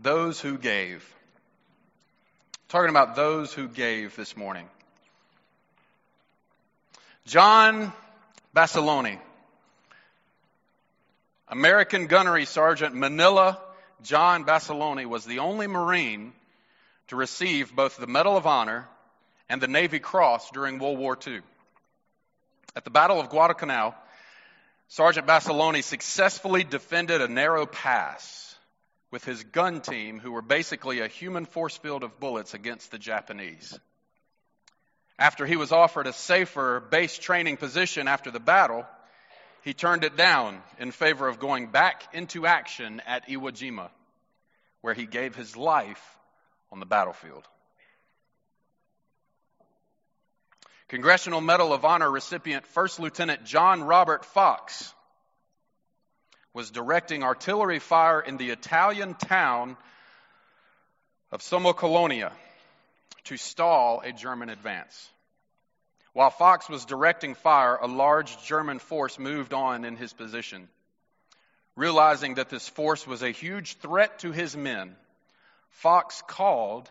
Those who gave. Talking about those who gave this morning. John Basilone, American Gunnery Sergeant Manila John Basilone was the only Marine to receive both the Medal of Honor and the Navy Cross during World War II. At the Battle of Guadalcanal, Sergeant Basilone successfully defended a narrow pass with his gun team, who were basically a human force field of bullets against the Japanese. After he was offered a safer base training position after the battle, he turned it down in favor of going back into action at Iwo Jima, where he gave his life on the battlefield. Congressional Medal of Honor recipient First Lieutenant John Robert Fox was directing artillery fire in the Italian town of Sommocolonia to stall a German advance. While Fox was directing fire, a large German force moved on in his position. Realizing that this force was a huge threat to his men, Fox called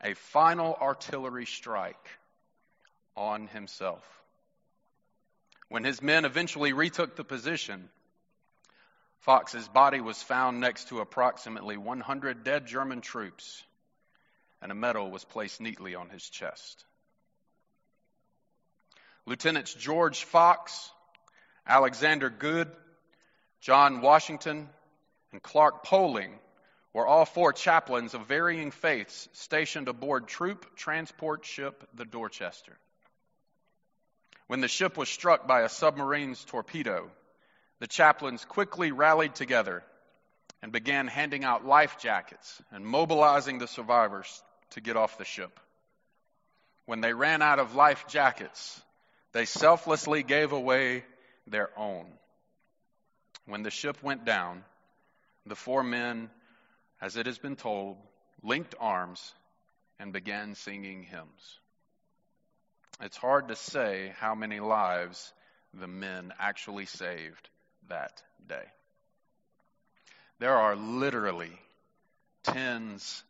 a final artillery strike on himself. When his men eventually retook the position, Fox's body was found next to approximately 100 dead German troops, and a medal was placed neatly on his chest. Lieutenants George Fox, Alexander Goode, John Washington, and Clark Poling were all four chaplains of varying faiths stationed aboard troop transport ship the Dorchester. When the ship was struck by a submarine's torpedo, the chaplains quickly rallied together and began handing out life jackets and mobilizing the survivors to get off the ship. When they ran out of life jackets, they selflessly gave away their own. When the ship went down, the four men, as it has been told, linked arms and began singing hymns. It's hard to say how many lives the men actually saved that day. There are literally tens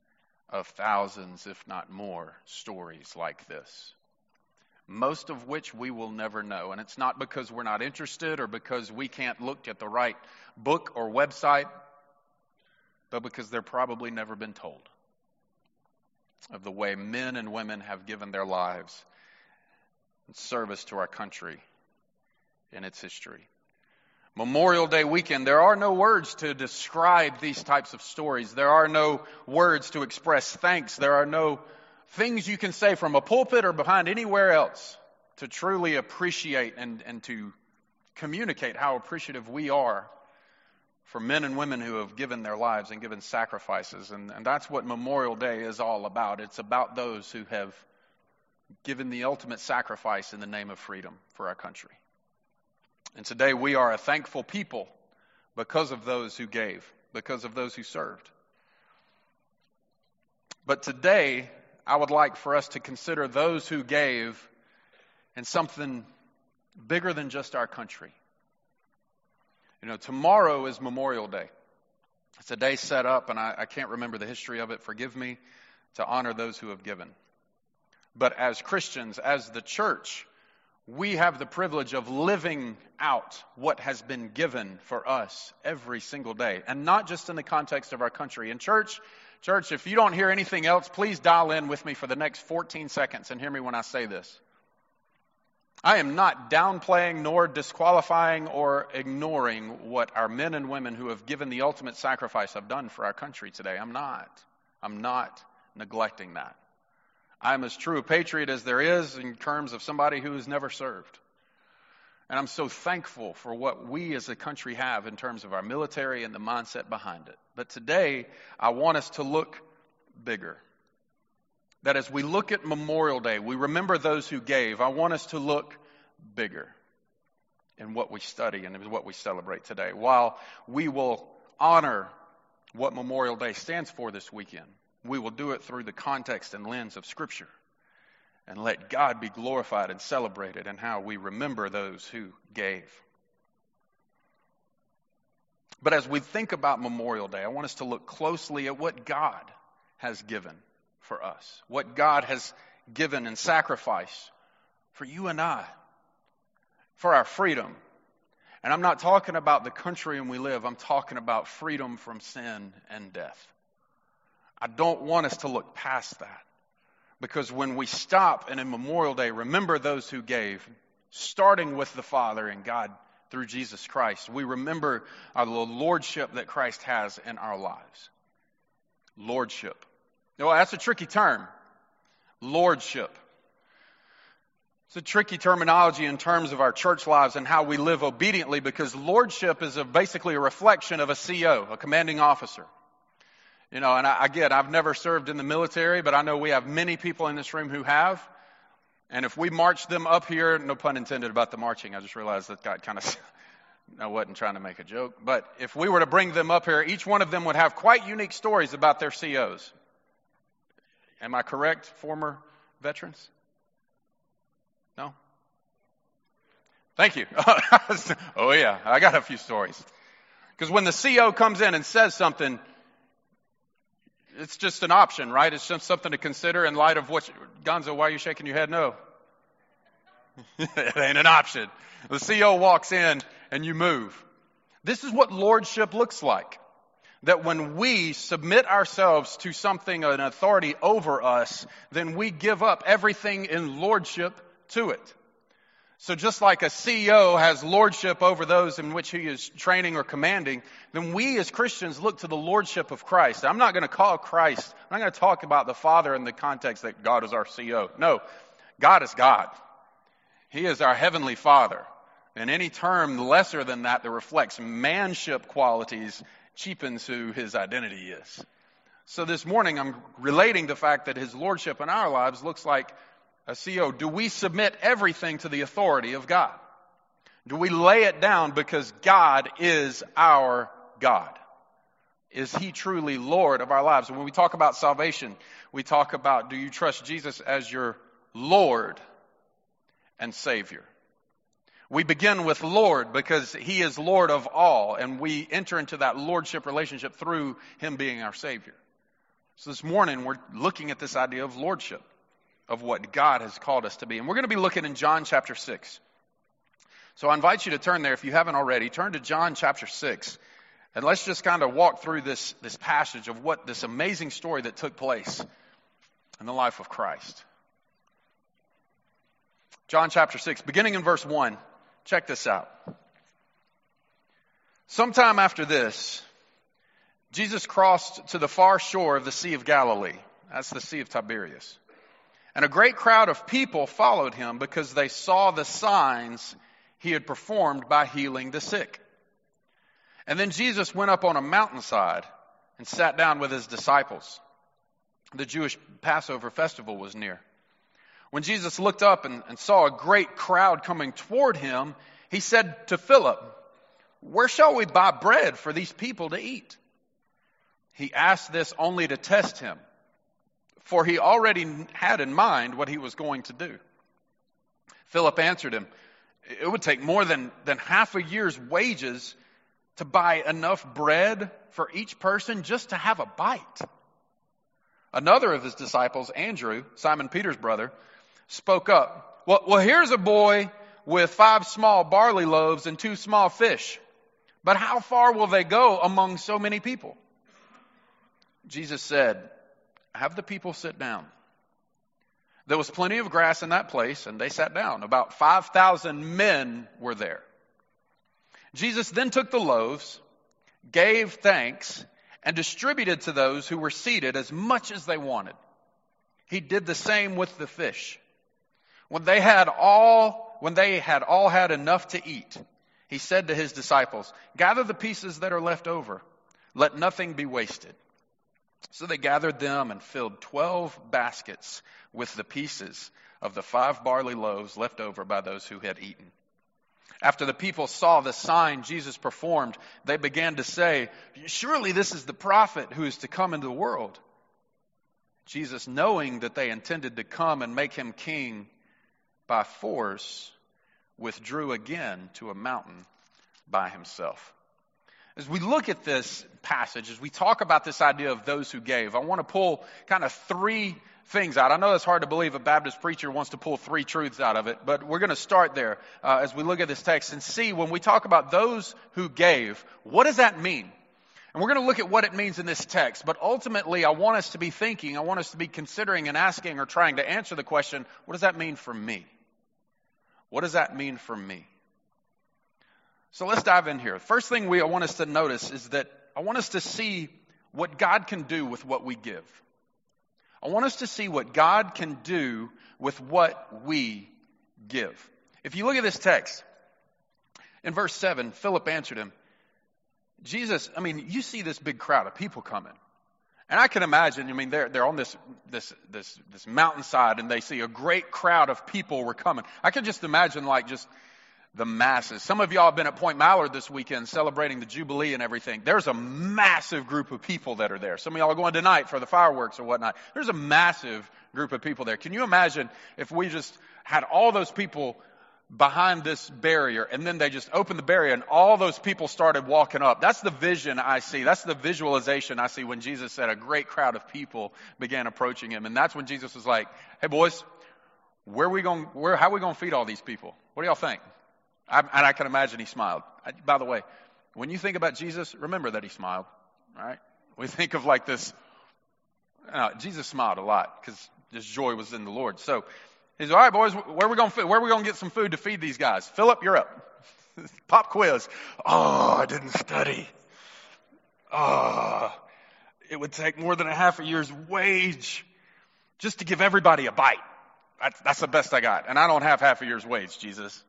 of thousands, if not more, stories like this. Most of which we will never know. And it's not because we're not interested or because we can't look at the right book or website, but because they're probably never been told of the way men and women have given their lives in service to our country in its history. Memorial Day weekend, there are no words to describe these types of stories. There are no words to express thanks. There are no things you can say from a pulpit or behind anywhere else to truly appreciate and, and to communicate how appreciative we are for men and women who have given their lives and given sacrifices. And, and that's what Memorial Day is all about. It's about those who have given the ultimate sacrifice in the name of freedom for our country. And today we are a thankful people because of those who gave, because of those who served. But today, I would like for us to consider those who gave and something bigger than just our country. You know, tomorrow is Memorial Day. It's a day set up, and I, I, can't remember the history of it, forgive me, to honor those who have given. But as Christians, as the church, we have the privilege of living out what has been given for us every single day, and not just in the context of our country. In church, church, if you don't hear anything else, please dial in with me for the next 14 seconds and hear me when I say this. I am not downplaying nor disqualifying or ignoring what our men and women who have given the ultimate sacrifice have done for our country today. I'm not. I'm not neglecting that. I'm as true a patriot as there is in terms of somebody who has never served. And I'm so thankful for what we as a country have in terms of our military and the mindset behind it. But today, I want us to look bigger. That as we look at Memorial Day, we remember those who gave. I want us to look bigger in what we study and what we celebrate today. While we will honor what Memorial Day stands for this weekend, we will do it through the context and lens of Scripture and let God be glorified and celebrated in how we remember those who gave. But as we think about Memorial Day, I want us to look closely at what God has given for us, what God has given in sacrifice for you and I, for our freedom. And I'm not talking about the country in we live, I'm talking about freedom from sin and death. I don't want us to look past that. Because when we stop and in Memorial Day remember those who gave, starting with the Father and God through Jesus Christ, we remember uh, the lordship that Christ has in our lives. Lordship. Well, that's a tricky term. Lordship. It's a tricky terminology in terms of our church lives and how we live obediently because lordship is a, basically a reflection of a CO, a commanding officer. You know, and I, again, I've never served in the military, but I know we have many people in this room who have. And if we march them up here, no pun intended about the marching, I just realized that got kind of, I wasn't trying to make a joke, but if we were to bring them up here, each one of them would have quite unique stories about their COs. Am I correct, former veterans? No? Thank you. oh, yeah, I got a few stories. Because when the CO comes in and says something, it's just an option, right? It's just something to consider in light of what. Gonzo, why are you shaking your head? No. it ain't an option. The CEO walks in and you move. This is what lordship looks like. That when we submit ourselves to something, an authority over us, then we give up everything in lordship to it. So just like a CEO has lordship over those in which he is training or commanding, then we as Christians look to the lordship of Christ. I'm not going to call Christ, I'm not going to talk about the Father in the context that God is our CEO. No, God is God. He is our heavenly Father. And any term lesser than that that reflects manship qualities cheapens who his identity is. So this morning I'm relating the fact that his lordship in our lives looks like a CO, do we submit everything to the authority of God? Do we lay it down because God is our God? Is He truly Lord of our lives? And when we talk about salvation, we talk about do you trust Jesus as your Lord and Savior? We begin with Lord because He is Lord of all, and we enter into that Lordship relationship through Him being our Savior. So this morning we're looking at this idea of Lordship of what God has called us to be. And we're going to be looking in John chapter 6. So I invite you to turn there if you haven't already. Turn to John chapter 6. And let's just kind of walk through this, this passage of what this amazing story that took place in the life of Christ. John chapter 6, beginning in verse 1. Check this out. Sometime after this, Jesus crossed to the far shore of the Sea of Galilee. That's the Sea of Tiberias. And a great crowd of people followed him because they saw the signs he had performed by healing the sick. And then Jesus went up on a mountainside and sat down with his disciples. The Jewish Passover festival was near. When Jesus looked up and, and saw a great crowd coming toward him, he said to Philip, Where shall we buy bread for these people to eat? He asked this only to test him for he already had in mind what he was going to do. Philip answered him, It would take more than, than half a year's wages to buy enough bread for each person just to have a bite. Another of his disciples, Andrew, Simon Peter's brother, spoke up. Well, well, here's a boy with five small barley loaves and two small fish. But how far will they go among so many people? Jesus said, have the people sit down. There was plenty of grass in that place, and they sat down. About 5,000 men were there. Jesus then took the loaves, gave thanks, and distributed to those who were seated as much as they wanted. He did the same with the fish. When they had all, when they had all had enough to eat, he said to his disciples, gather the pieces that are left over. Let nothing be wasted. So they gathered them and filled twelve baskets with the pieces of the five barley loaves left over by those who had eaten. After the people saw the sign Jesus performed, they began to say, Surely this is the prophet who is to come into the world. Jesus, knowing that they intended to come and make him king by force, withdrew again to a mountain by himself. As we look at this passage, as we talk about this idea of those who gave, I want to pull kind of three things out. I know it's hard to believe a Baptist preacher wants to pull three truths out of it, but we're going to start there uh, as we look at this text and see when we talk about those who gave, what does that mean? And we're going to look at what it means in this text, but ultimately I want us to be thinking, I want us to be considering and asking or trying to answer the question, what does that mean for me? What does that mean for me? So let's dive in here. First thing we I want us to notice is that I want us to see what God can do with what we give. I want us to see what God can do with what we give. If you look at this text, in verse 7, Philip answered him, Jesus, I mean, you see this big crowd of people coming. And I can imagine, I mean, they're, they're on this, this, this, this mountainside and they see a great crowd of people were coming. I can just imagine like just the masses. Some of y'all have been at Point Mallard this weekend celebrating the Jubilee and everything. There's a massive group of people that are there. Some of y'all are going tonight for the fireworks or whatnot. There's a massive group of people there. Can you imagine if we just had all those people behind this barrier and then they just opened the barrier and all those people started walking up. That's the vision I see. That's the visualization I see when Jesus said a great crowd of people began approaching him. And that's when Jesus was like, Hey boys, where are we going, where, how are we going to feed all these people? What do y'all think? I, and I can imagine he smiled. I, by the way, when you think about Jesus, remember that he smiled, right? We think of like this, uh, Jesus smiled a lot because this joy was in the Lord. So He's all right, boys. Where are we going? Where we going to get some food to feed these guys? Philip, you're up. Pop quiz. Oh, I didn't study. Oh, it would take more than a half a year's wage just to give everybody a bite. That's, that's the best I got, and I don't have half a year's wage, Jesus.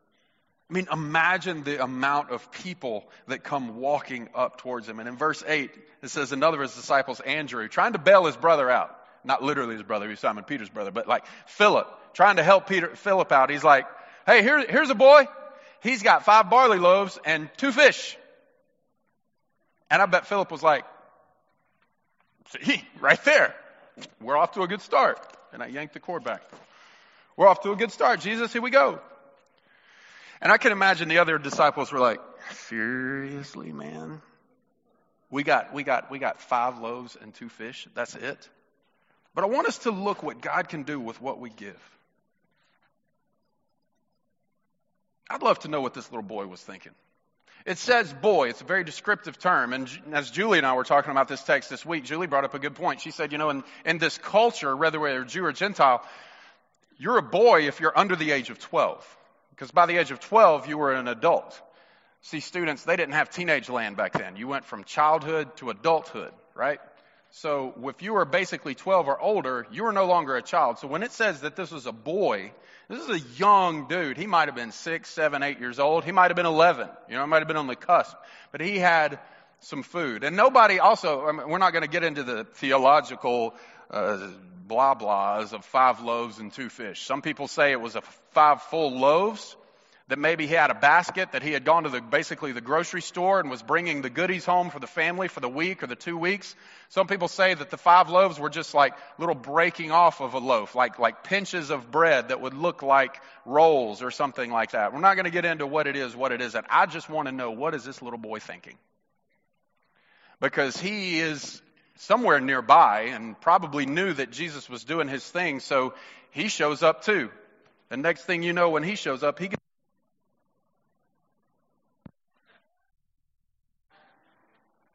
I mean, imagine the amount of people that come walking up towards him. And in verse 8, it says another of his disciples, Andrew, trying to bail his brother out. Not literally his brother, he's Simon Peter's brother, but like Philip, trying to help Peter, Philip out. He's like, hey, here, here's a boy. He's got five barley loaves and two fish. And I bet Philip was like, see, right there. We're off to a good start. And I yanked the cord back. We're off to a good start. Jesus, here we go. And I can imagine the other disciples were like, seriously, man? We got, we got, we got five loaves and two fish. That's it. But I want us to look what God can do with what we give. I'd love to know what this little boy was thinking. It says boy. It's a very descriptive term. And as Julie and I were talking about this text this week, Julie brought up a good point. She said, you know, in, in this culture, whether you're Jew or Gentile, you're a boy if you're under the age of 12. Because by the age of 12, you were an adult. See, students, they didn't have teenage land back then. You went from childhood to adulthood, right? So if you were basically 12 or older, you were no longer a child. So when it says that this was a boy, this is a young dude. He might have been six, seven, eight years old. He might have been 11. You know, he might have been on the cusp. But he had some food. And nobody also, I mean, we're not going to get into the theological uh, blah blahs of five loaves and two fish. Some people say it was a five full loaves that maybe he had a basket that he had gone to the basically the grocery store and was bringing the goodies home for the family for the week or the two weeks. Some people say that the five loaves were just like little breaking off of a loaf, like like pinches of bread that would look like rolls or something like that. We're not going to get into what it is, what it isn't. I just want to know what is this little boy thinking? Because he is somewhere nearby and probably knew that Jesus was doing his thing, so he shows up too. The next thing you know, when he shows up, he gets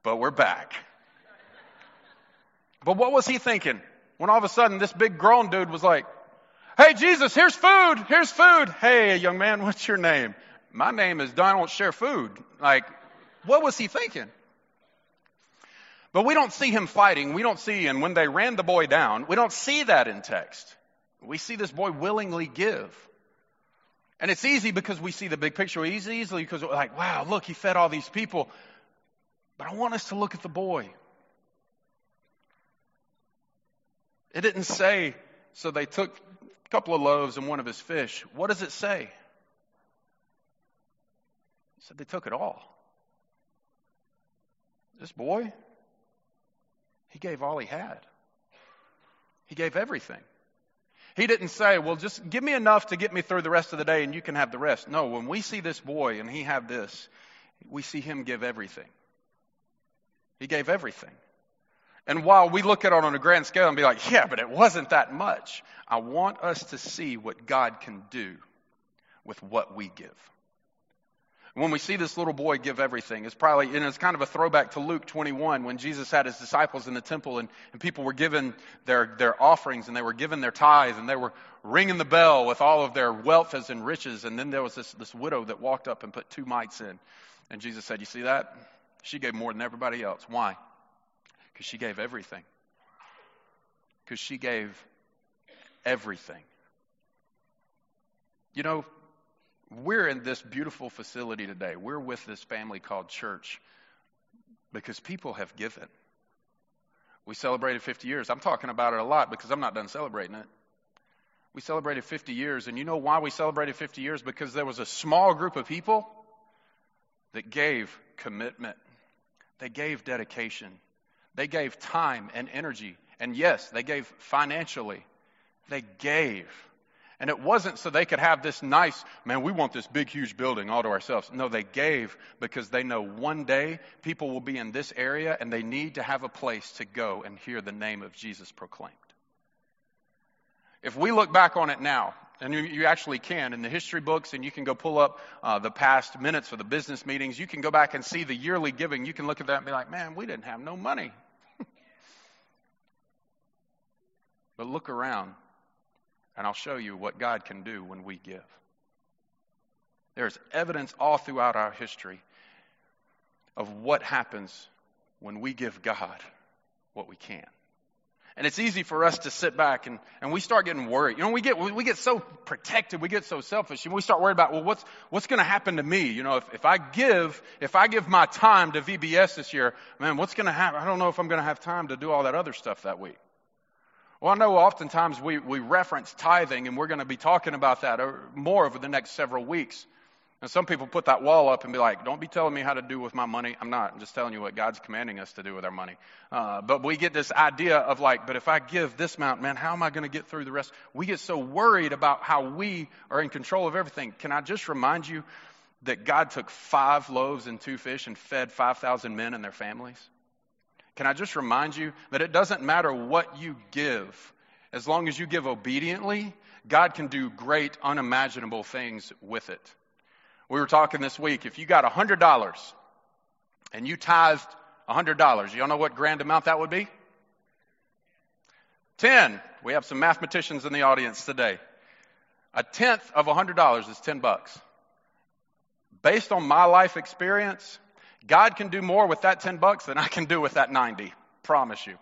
but we're back. But what was he thinking when all of a sudden this big grown dude was like, Hey Jesus, here's food, here's food. Hey young man, what's your name? My name is Donald share food. Like, what was he thinking? But we don't see him fighting. We don't see, and when they ran the boy down, we don't see that in text. We see this boy willingly give. And it's easy because we see the big picture. It's easily because we're like, wow, look, he fed all these people. But I want us to look at the boy. It didn't say, so they took a couple of loaves and one of his fish. What does it say? It said they took it all. This boy, he gave all he had. He gave everything. He didn't say, well, just give me enough to get me through the rest of the day and you can have the rest. No, when we see this boy and he have this, we see him give everything. He gave everything. And while we look at it on a grand scale and be like, yeah, but it wasn't that much, I want us to see what God can do with what we give. When we see this little boy give everything, it's probably, and it's kind of a throwback to Luke 21 when Jesus had his disciples in the temple and, and people were given their, their offerings and they were given their tithes and they were ringing the bell with all of their wealth as and riches. And then there was this, this widow that walked up and put two mites in. And Jesus said, You see that? She gave more than everybody else. Why? Because she gave everything. Because she gave everything. You know, we're in this beautiful facility today. We're with this family called church because people have given. We celebrated 50 years. I'm talking about it a lot because I'm not done celebrating it. We celebrated 50 years, and you know why we celebrated 50 years? Because there was a small group of people that gave commitment, they gave dedication, they gave time and energy, and yes, they gave financially. They gave. And it wasn't so they could have this nice, man, we want this big, huge building all to ourselves. No, they gave because they know one day people will be in this area and they need to have a place to go and hear the name of Jesus proclaimed. If we look back on it now, and you, actually can in the history books, and you can go pull up uh, the past minutes of the business meetings, you can go back and see the yearly giving. You can look at that and be like, man, we didn't have no money. but look around and I'll show you what God can do when we give. There's evidence all throughout our history of what happens when we give God what we can. And it's easy for us to sit back and, and we start getting worried. You know, we get, we get so protected, we get so selfish, and we start worried about, well, what's, what's going to happen to me? You know, if, if I give, if I give my time to VBS this year, man, what's going to happen? I don't know if I'm going to have time to do all that other stuff that week. Well, I know oftentimes we, we reference tithing, and we're going to be talking about that more over the next several weeks. And some people put that wall up and be like, don't be telling me how to do with my money. I'm not. I'm just telling you what God's commanding us to do with our money. Uh, but we get this idea of like, but if I give this amount, man, how am I going to get through the rest? We get so worried about how we are in control of everything. Can I just remind you that God took five loaves and two fish and fed 5,000 men and their families? Can I just remind you that it doesn't matter what you give, as long as you give obediently, God can do great, unimaginable things with it. We were talking this week, if you got $100 and you tithed $100, y'all know what grand amount that would be? 10. We have some mathematicians in the audience today. A tenth of $100 is 10 bucks. Based on my life experience, God can do more with that 10 bucks than I can do with that 90. Promise you.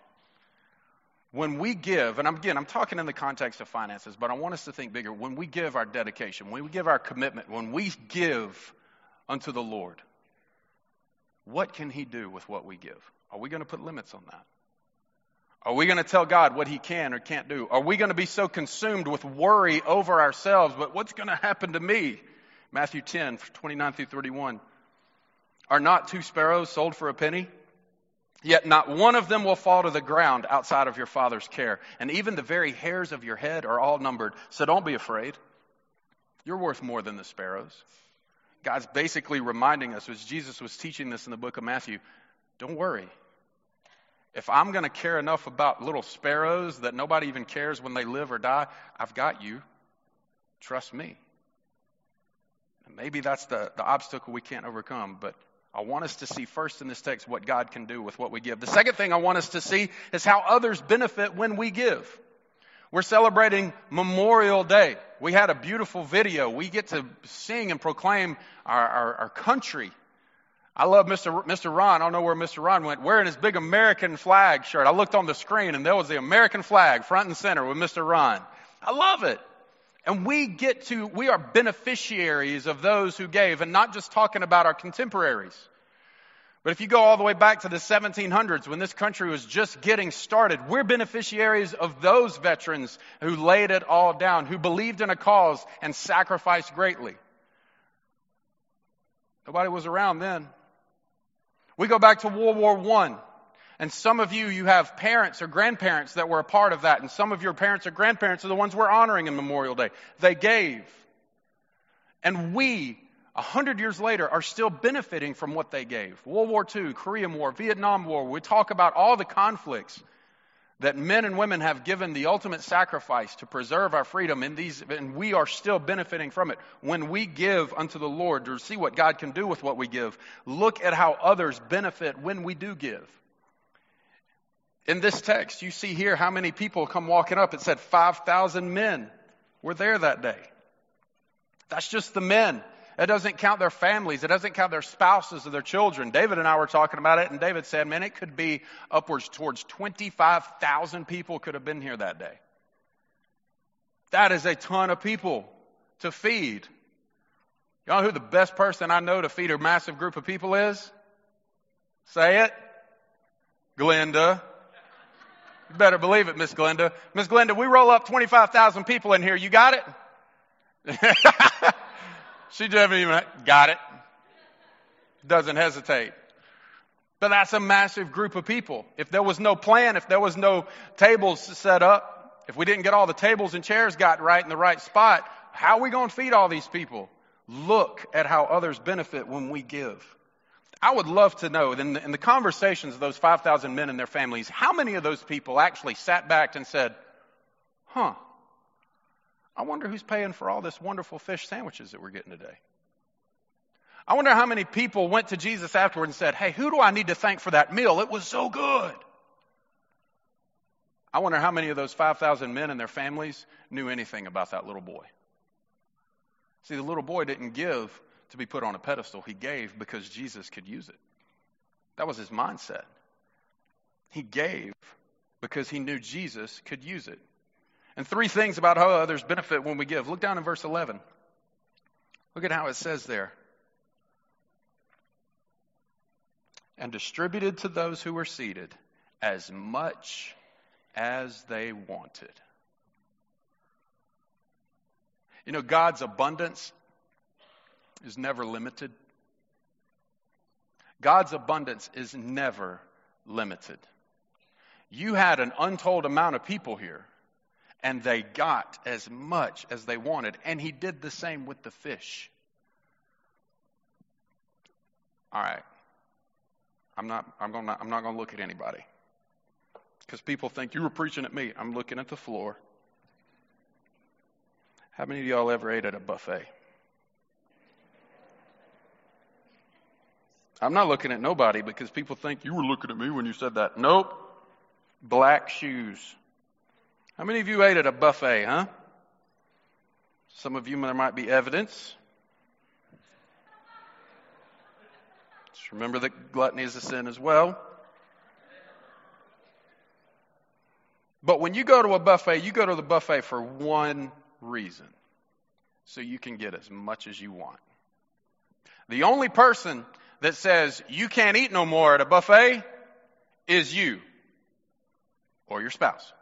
When we give, and again, I'm talking in the context of finances, but I want us to think bigger. When we give our dedication, when we give our commitment, when we give unto the Lord, what can He do with what we give? Are we going to put limits on that? Are we going to tell God what He can or can't do? Are we going to be so consumed with worry over ourselves, but what's going to happen to me? Matthew 10, 29 through 31. Are not two sparrows sold for a penny? Yet not one of them will fall to the ground outside of your Father's care. And even the very hairs of your head are all numbered. So don't be afraid. You're worth more than the sparrows. God's basically reminding us, as Jesus was teaching this in the book of Matthew, don't worry. If I'm going to care enough about little sparrows that nobody even cares when they live or die, I've got you. Trust me. Maybe that's the, the obstacle we can't overcome, but I want us to see first in this text what God can do with what we give. The second thing I want us to see is how others benefit when we give. We're celebrating Memorial Day. We had a beautiful video. We get to sing and proclaim our, our, our country. I love Mr. Mr. Ron. I don't know where Mr. Ron went, wearing his big American flag shirt. I looked on the screen and there was the American flag front and center with Mr. Ron. I love it. And we get to, we are beneficiaries of those who gave, and not just talking about our contemporaries. But if you go all the way back to the 1700s when this country was just getting started, we're beneficiaries of those veterans who laid it all down, who believed in a cause and sacrificed greatly. Nobody was around then. We go back to World War I. And some of you, you have parents or grandparents that were a part of that. And some of your parents or grandparents are the ones we're honoring in Memorial Day. They gave. And we a hundred years later, are still benefiting from what they gave. World War II, Korean War, Vietnam War. We talk about all the conflicts that men and women have given the ultimate sacrifice to preserve our freedom in these, and we are still benefiting from it. When we give unto the Lord to see what God can do with what we give, look at how others benefit when we do give. In this text, you see here how many people come walking up. It said 5,000 men were there that day. That's just the men. It doesn't count their families. It doesn't count their spouses or their children. David and I were talking about it, and David said, man, it could be upwards towards 25,000 people could have been here that day. That is a ton of people to feed. You know who the best person I know to feed a massive group of people is? Say it. Glenda. You better believe it, Miss Glenda. Miss Glenda, we roll up 25,000 people in here. You got it? She doesn't even got it. Doesn't hesitate. But that's a massive group of people. If there was no plan, if there was no tables set up, if we didn't get all the tables and chairs got right in the right spot, how are we going to feed all these people? Look at how others benefit when we give. I would love to know in the, in the conversations of those 5,000 men and their families, how many of those people actually sat back and said, huh, I wonder who's paying for all this wonderful fish sandwiches that we're getting today. I wonder how many people went to Jesus afterward and said, Hey, who do I need to thank for that meal? It was so good. I wonder how many of those 5,000 men and their families knew anything about that little boy. See, the little boy didn't give to be put on a pedestal, he gave because Jesus could use it. That was his mindset. He gave because he knew Jesus could use it. And three things about how others benefit when we give. Look down in verse 11. Look at how it says there. And distributed to those who were seated as much as they wanted. You know, God's abundance is never limited. God's abundance is never limited. You had an untold amount of people here and they got as much as they wanted. And he did the same with the fish. All right. I'm not, I'm, gonna, I'm not going to look at anybody. Because people think you were preaching at me. I'm looking at the floor. How many of y'all ever ate at a buffet? I'm not looking at nobody because people think you were looking at me when you said that. Nope. Black shoes. How many of you ate at a buffet, huh? Some of you, there might be evidence. Just remember that gluttony is a sin as well. But when you go to a buffet, you go to the buffet for one reason so you can get as much as you want. The only person that says you can't eat no more at a buffet is you or your spouse.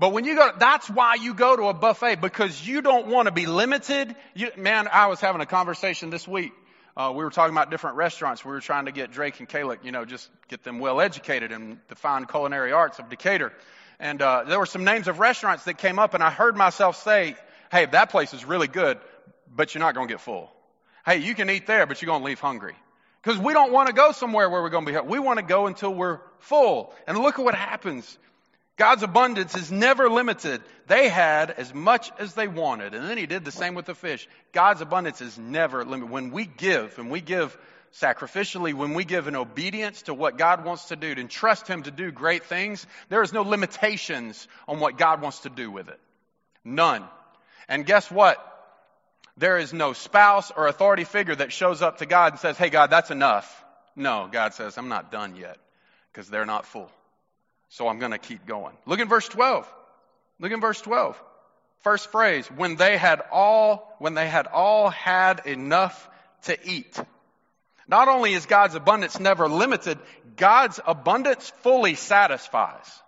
But when you go, that's why you go to a buffet because you don't want to be limited. You, man, I was having a conversation this week. Uh, we were talking about different restaurants. We were trying to get Drake and Kayla, you know, just get them well educated in the fine culinary arts of Decatur. And uh, there were some names of restaurants that came up, and I heard myself say, "Hey, that place is really good, but you're not going to get full. Hey, you can eat there, but you're going to leave hungry." Because we don't want to go somewhere where we're going to be. We want to go until we're full. And look at what happens. God's abundance is never limited. They had as much as they wanted. And then he did the same with the fish. God's abundance is never limited. When we give, and we give sacrificially, when we give in obedience to what God wants to do, and trust him to do great things, there is no limitations on what God wants to do with it. None. And guess what? There is no spouse or authority figure that shows up to God and says, Hey, God, that's enough. No, God says, I'm not done yet because they're not full. So I'm going to keep going. Look in verse 12. Look in verse 12. First phrase, when they had all, when they had all had enough to eat. Not only is God's abundance never limited, God's abundance fully satisfies.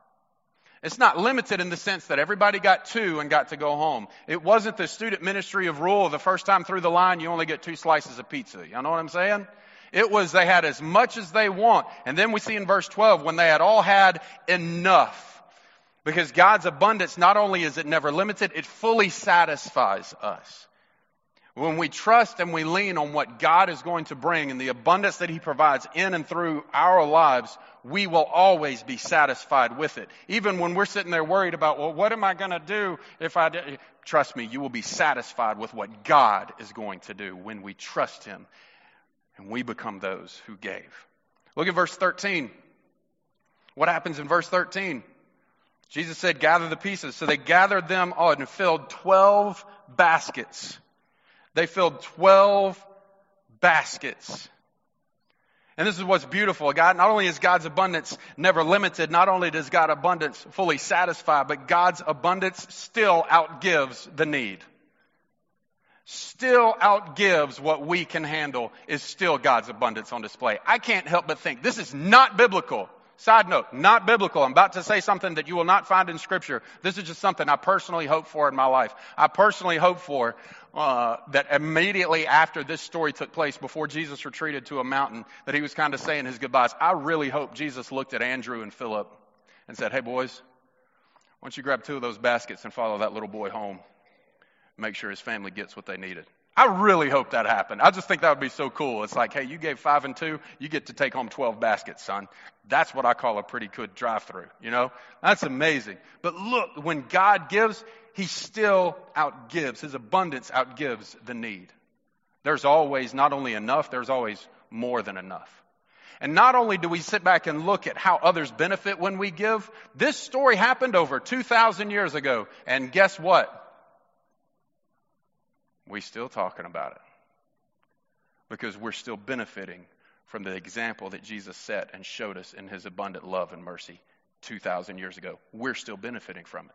It's not limited in the sense that everybody got two and got to go home. It wasn't the student ministry of rule. The first time through the line, you only get two slices of pizza. You know what I'm saying? It was they had as much as they want. And then we see in verse 12 when they had all had enough. Because God's abundance, not only is it never limited, it fully satisfies us. When we trust and we lean on what God is going to bring and the abundance that He provides in and through our lives, we will always be satisfied with it. Even when we're sitting there worried about, well, what am I going to do if I do? Trust me, you will be satisfied with what God is going to do when we trust Him and we become those who gave. Look at verse 13. What happens in verse 13? Jesus said, gather the pieces. So they gathered them all and filled 12 baskets. They filled 12 baskets. And this is what's beautiful. God, not only is God's abundance never limited, not only does God's abundance fully satisfy, but God's abundance still outgives the need. Still outgives what we can handle is still God's abundance on display. I can't help but think this is not biblical. Side note, not biblical. I'm about to say something that you will not find in scripture. This is just something I personally hope for in my life. I personally hope for uh, that immediately after this story took place, before Jesus retreated to a mountain, that he was kind of saying his goodbyes. I really hope Jesus looked at Andrew and Philip and said, Hey boys, why don't you grab two of those baskets and follow that little boy home? Make sure his family gets what they needed. I really hope that happened. I just think that would be so cool. It's like, hey, you gave five and two, you get to take home 12 baskets, son. That's what I call a pretty good drive through, you know? That's amazing. But look, when God gives, He still outgives. His abundance outgives the need. There's always not only enough, there's always more than enough. And not only do we sit back and look at how others benefit when we give, this story happened over 2,000 years ago. And guess what? We still talking about it because we're still benefiting from the example that Jesus set and showed us in his abundant love and mercy 2,000 years ago. We're still benefiting from it.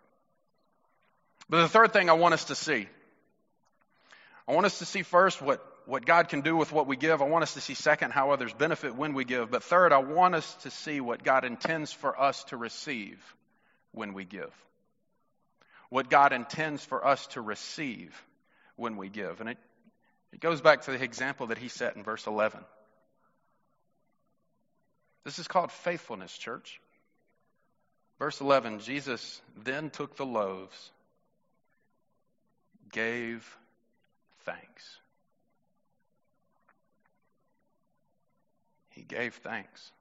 But the third thing I want us to see I want us to see first what, what God can do with what we give. I want us to see second how others benefit when we give. But third, I want us to see what God intends for us to receive when we give. What God intends for us to receive when we give. And it, it goes back to the example that he set in verse 11. This is called faithfulness, church. Verse 11 Jesus then took the loaves, gave thanks. He gave thanks.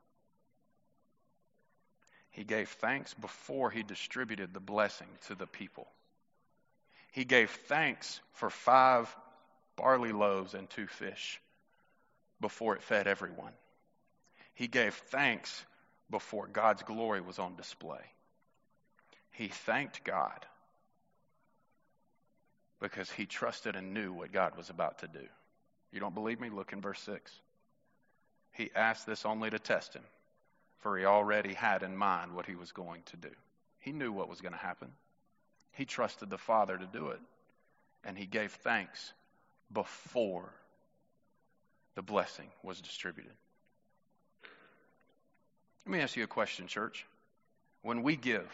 He gave thanks before he distributed the blessing to the people he gave thanks for five barley loaves and two fish before it fed everyone. He gave thanks before God's glory was on display. He thanked God because he trusted and knew what God was about to do. You don't believe me? Look in verse 6. He asked this only to test him, for he already had in mind what he was going to do. He knew what was going to happen. He trusted the Father to do it. And he gave thanks before the blessing was distributed. Let me ask you a question, church. When we give,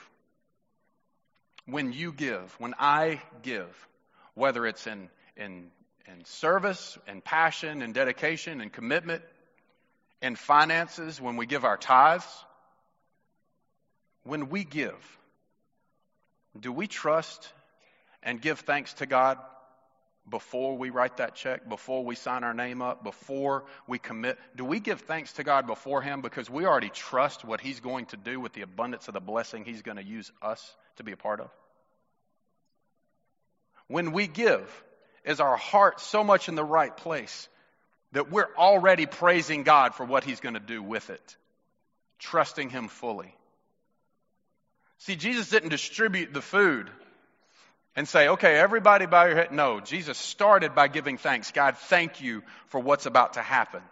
when you give, when I give, whether it's in, in, in service and passion and dedication and commitment, in finances, when we give our tithes, when we give, do we trust and give thanks to God before we write that check, before we sign our name up, before we commit? Do we give thanks to God before Him because we already trust what He's going to do with the abundance of the blessing He's going to use us to be a part of? When we give, is our heart so much in the right place that we're already praising God for what He's going to do with it, trusting Him fully? See, Jesus didn't distribute the food and say, okay, everybody bow your head. No, Jesus started by giving thanks. God, thank you for what's about to happen.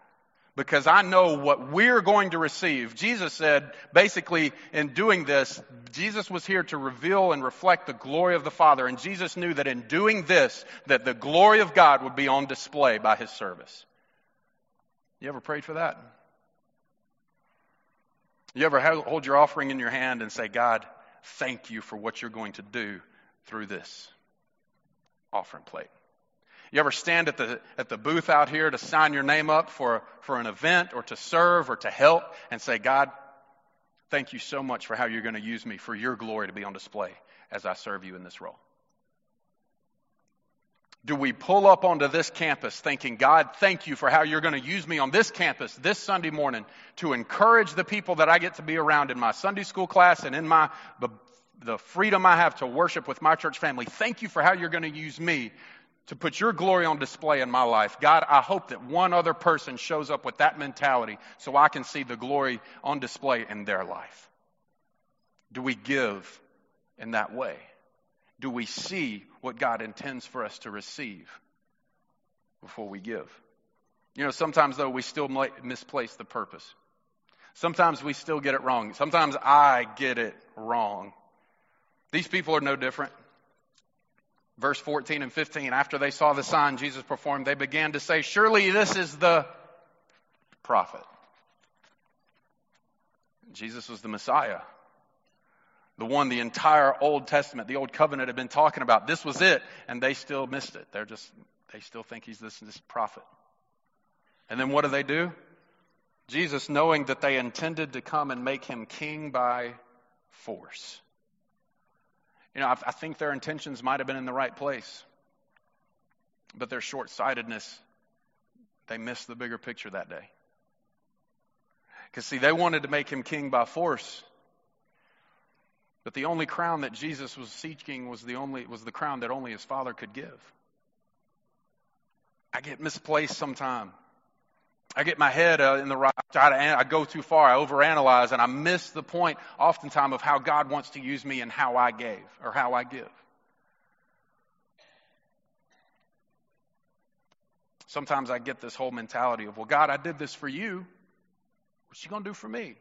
Because I know what we're going to receive. Jesus said, basically, in doing this, Jesus was here to reveal and reflect the glory of the Father. And Jesus knew that in doing this, that the glory of God would be on display by his service. You ever prayed for that? You ever hold your offering in your hand and say, God, thank you for what you're going to do through this offering plate. You ever stand at the, at the booth out here to sign your name up for, for an event or to serve or to help and say, God, thank you so much for how you're going to use me for your glory to be on display as I serve you in this role? Do we pull up onto this campus thinking, God, thank you for how you're going to use me on this campus this Sunday morning to encourage the people that I get to be around in my Sunday school class and in my, the, the freedom I have to worship with my church family. Thank you for how you're going to use me to put your glory on display in my life. God, I hope that one other person shows up with that mentality so I can see the glory on display in their life. Do we give in that way? do we see what God intends for us to receive before we give? You know, sometimes though we still misplace the purpose. Sometimes we still get it wrong. Sometimes I get it wrong. These people are no different. Verse 14 and 15, after they saw the sign Jesus performed, they began to say, Surely this is the prophet. Jesus was the Messiah the one the entire Old Testament, the Old Covenant had been talking about. This was it, and they still missed it. They're just, they still think he's this, this prophet. And then what do they do? Jesus, knowing that they intended to come and make him king by force. You know, I, I think their intentions might have been in the right place, but their short sightedness, they missed the bigger picture that day. Because, see, they wanted to make him king by force. But the only crown that Jesus was seeking was the only was the crown that only his father could give. I get misplaced sometime. I get my head uh, in the right. I, I go too far. I overanalyze, and I miss the point, oftentimes, of how God wants to use me and how I gave or how I give. Sometimes I get this whole mentality of, well, God, I did this for you. What's you gonna do for me?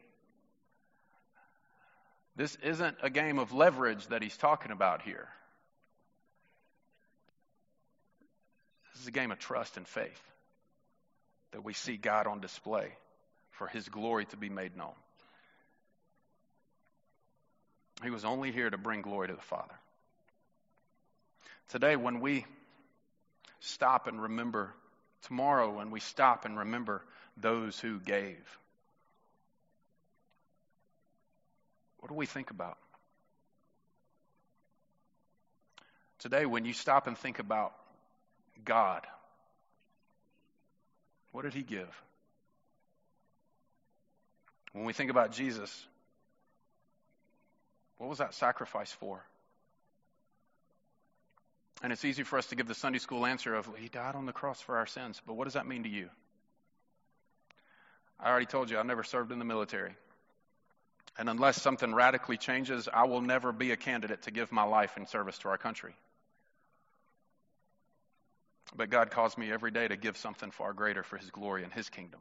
This isn't a game of leverage that he's talking about here. This is a game of trust and faith that we see God on display for his glory to be made known. He was only here to bring glory to the Father. Today, when we stop and remember, tomorrow, when we stop and remember those who gave, What do we think about? Today, when you stop and think about God, what did He give? When we think about Jesus, what was that sacrifice for? And it's easy for us to give the Sunday school answer of, He died on the cross for our sins. But what does that mean to you? I already told you, I never served in the military. And unless something radically changes, I will never be a candidate to give my life in service to our country. But God calls me every day to give something far greater for His glory and His kingdom.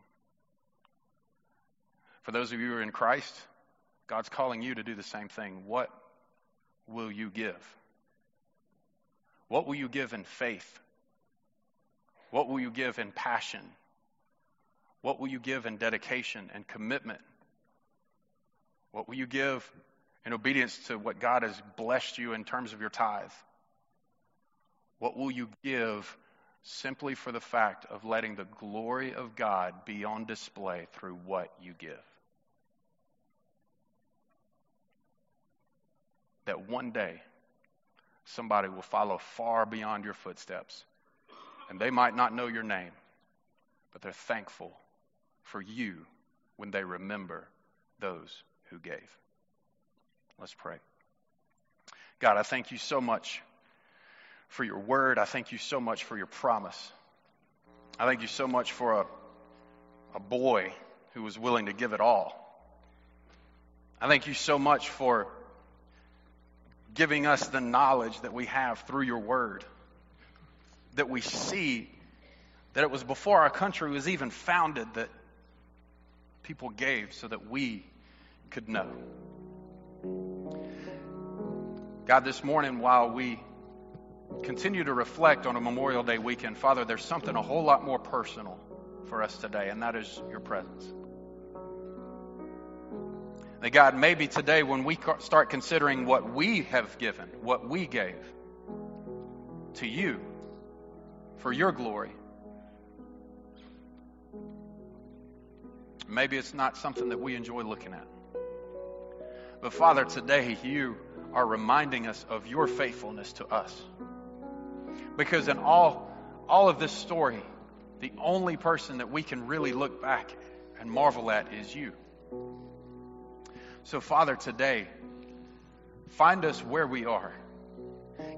For those of you who are in Christ, God's calling you to do the same thing. What will you give? What will you give in faith? What will you give in passion? What will you give in dedication and commitment what will you give in obedience to what God has blessed you in terms of your tithe? What will you give simply for the fact of letting the glory of God be on display through what you give? That one day somebody will follow far beyond your footsteps, and they might not know your name, but they're thankful for you when they remember those who gave. Let's pray. God, I thank you so much for your word. I thank you so much for your promise. I thank you so much for a, a boy who was willing to give it all. I thank you so much for giving us the knowledge that we have through your word. That we see that it was before our country was even founded that people gave so that we could know. God, this morning, while we continue to reflect on a Memorial Day weekend, Father, there's something a whole lot more personal for us today, and that is your presence. That God, maybe today when we start considering what we have given, what we gave to you for your glory, maybe it's not something that we enjoy looking at. But Father, today you are reminding us of your faithfulness to us. Because in all, all of this story, the only person that we can really look back and marvel at is you. So, Father, today, find us where we are.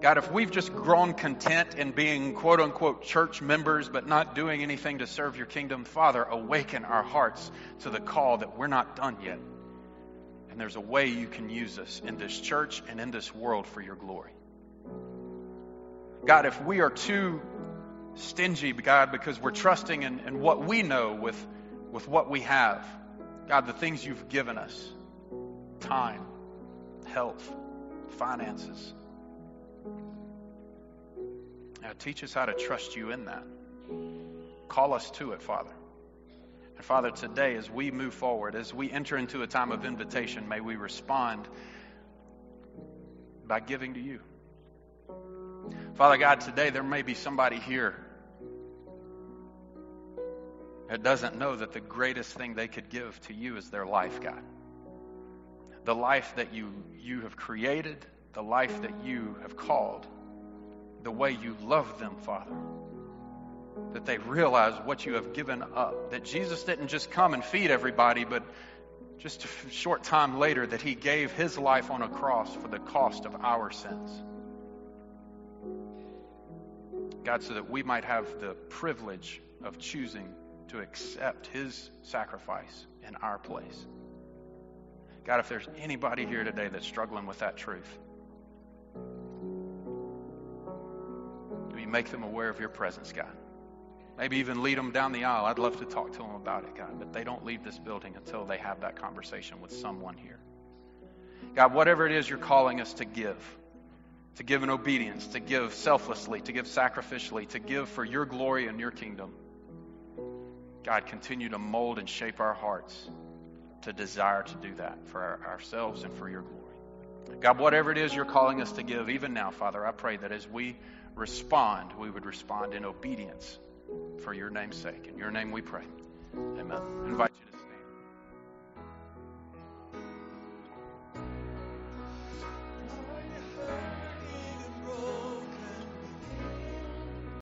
God, if we've just grown content in being quote unquote church members but not doing anything to serve your kingdom, Father, awaken our hearts to the call that we're not done yet. And there's a way you can use us in this church and in this world for your glory. God, if we are too stingy, God, because we're trusting in, in what we know with, with what we have, God, the things you've given us time, health, finances. Now, teach us how to trust you in that. Call us to it, Father. And Father, today, as we move forward, as we enter into a time of invitation, may we respond by giving to you. Father God, today there may be somebody here that doesn't know that the greatest thing they could give to you is their life, God. The life that you, you have created, the life that you have called, the way you love them, Father. That they realize what you have given up. That Jesus didn't just come and feed everybody, but just a short time later, that he gave his life on a cross for the cost of our sins. God, so that we might have the privilege of choosing to accept his sacrifice in our place. God, if there's anybody here today that's struggling with that truth, do you make them aware of your presence, God? Maybe even lead them down the aisle. I'd love to talk to them about it, God, but they don't leave this building until they have that conversation with someone here. God, whatever it is you're calling us to give, to give in obedience, to give selflessly, to give sacrificially, to give for your glory and your kingdom. God, continue to mold and shape our hearts to desire to do that for our, ourselves and for your glory. God, whatever it is you're calling us to give, even now, Father, I pray that as we respond, we would respond in obedience for your name's sake. In your name we pray. Amen. I invite you to